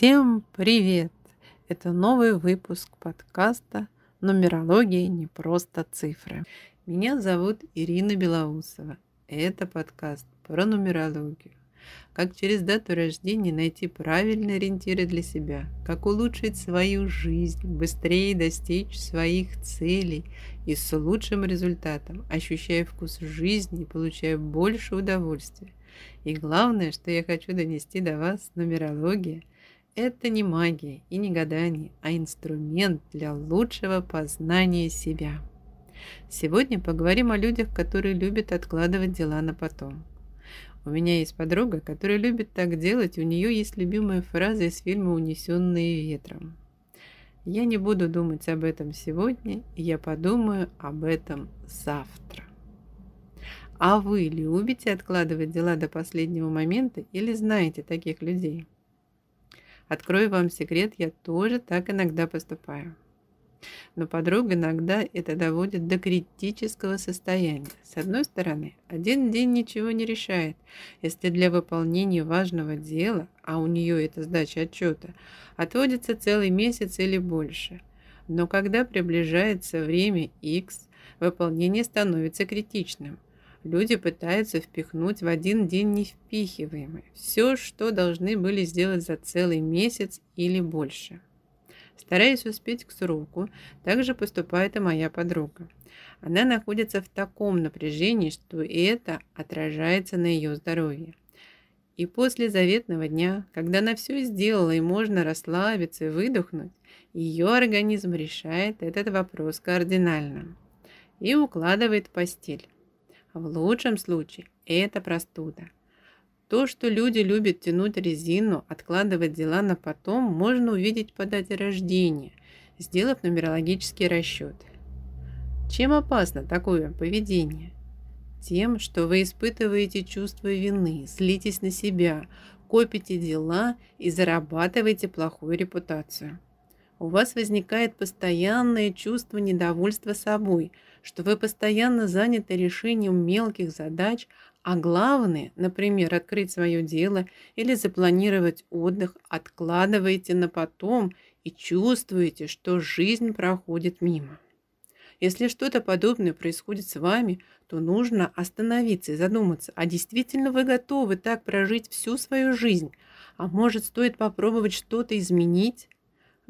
Всем привет! Это новый выпуск подкаста «Нумерология не просто цифры». Меня зовут Ирина Белоусова. Это подкаст про нумерологию. Как через дату рождения найти правильные ориентиры для себя, как улучшить свою жизнь, быстрее достичь своих целей и с лучшим результатом, ощущая вкус жизни получая больше удовольствия. И главное, что я хочу донести до вас, нумерология – это не магия и не гадание, а инструмент для лучшего познания себя. Сегодня поговорим о людях, которые любят откладывать дела на потом. У меня есть подруга, которая любит так делать, у нее есть любимая фраза из фильма «Унесенные ветром». Я не буду думать об этом сегодня, я подумаю об этом завтра. А вы любите откладывать дела до последнего момента или знаете таких людей? Открою вам секрет, я тоже так иногда поступаю. Но подруга иногда это доводит до критического состояния. С одной стороны, один день ничего не решает, если для выполнения важного дела, а у нее это сдача отчета, отводится целый месяц или больше. Но когда приближается время X, выполнение становится критичным – Люди пытаются впихнуть в один день невпихиваемое. Все, что должны были сделать за целый месяц или больше. Стараясь успеть к сроку, также поступает и моя подруга. Она находится в таком напряжении, что это отражается на ее здоровье. И после заветного дня, когда она все сделала и можно расслабиться и выдохнуть, ее организм решает этот вопрос кардинально и укладывает постель. В лучшем случае это простуда. То, что люди любят тянуть резину, откладывать дела на потом, можно увидеть по дате рождения, сделав нумерологический расчет. Чем опасно такое поведение? Тем, что вы испытываете чувство вины, злитесь на себя, копите дела и зарабатываете плохую репутацию. У вас возникает постоянное чувство недовольства собой – что вы постоянно заняты решением мелких задач, а главное, например, открыть свое дело или запланировать отдых, откладываете на потом и чувствуете, что жизнь проходит мимо. Если что-то подобное происходит с вами, то нужно остановиться и задуматься, а действительно вы готовы так прожить всю свою жизнь, а может стоит попробовать что-то изменить?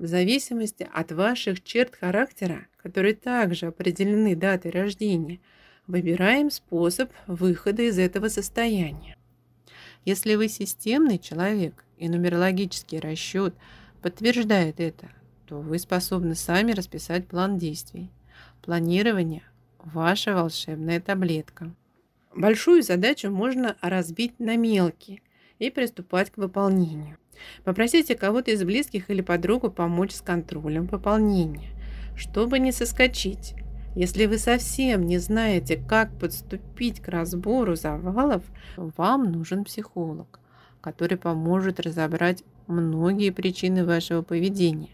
В зависимости от ваших черт характера, которые также определены датой рождения, выбираем способ выхода из этого состояния. Если вы системный человек и нумерологический расчет подтверждает это, то вы способны сами расписать план действий. Планирование – ваша волшебная таблетка. Большую задачу можно разбить на мелкие и приступать к выполнению. Попросите кого-то из близких или подругу помочь с контролем пополнения, чтобы не соскочить. Если вы совсем не знаете, как подступить к разбору завалов, вам нужен психолог, который поможет разобрать многие причины вашего поведения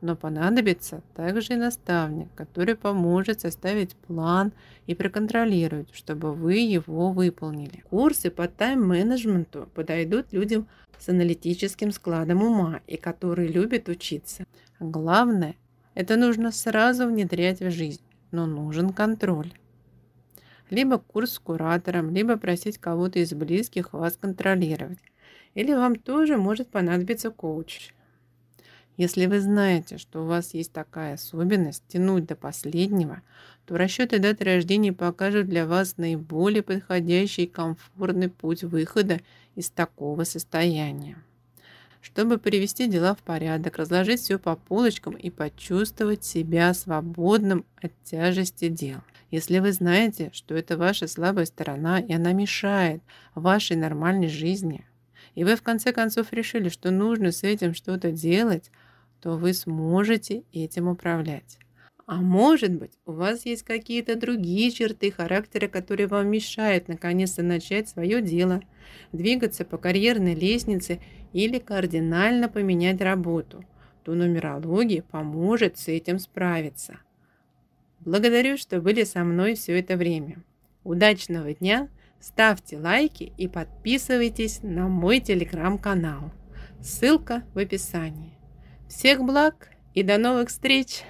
но понадобится также и наставник, который поможет составить план и проконтролировать, чтобы вы его выполнили. Курсы по тайм-менеджменту подойдут людям с аналитическим складом ума и которые любят учиться. Главное, это нужно сразу внедрять в жизнь, но нужен контроль. Либо курс с куратором, либо просить кого-то из близких вас контролировать. Или вам тоже может понадобиться коуч. Если вы знаете, что у вас есть такая особенность тянуть до последнего, то расчеты даты рождения покажут для вас наиболее подходящий и комфортный путь выхода из такого состояния. Чтобы привести дела в порядок, разложить все по полочкам и почувствовать себя свободным от тяжести дел. Если вы знаете, что это ваша слабая сторона, и она мешает вашей нормальной жизни, и вы в конце концов решили, что нужно с этим что-то делать, то вы сможете этим управлять. А может быть, у вас есть какие-то другие черты характера, которые вам мешают наконец-то начать свое дело, двигаться по карьерной лестнице или кардинально поменять работу, то нумерология поможет с этим справиться. Благодарю, что были со мной все это время. Удачного дня, ставьте лайки и подписывайтесь на мой телеграм-канал. Ссылка в описании. Всех благ и до новых встреч!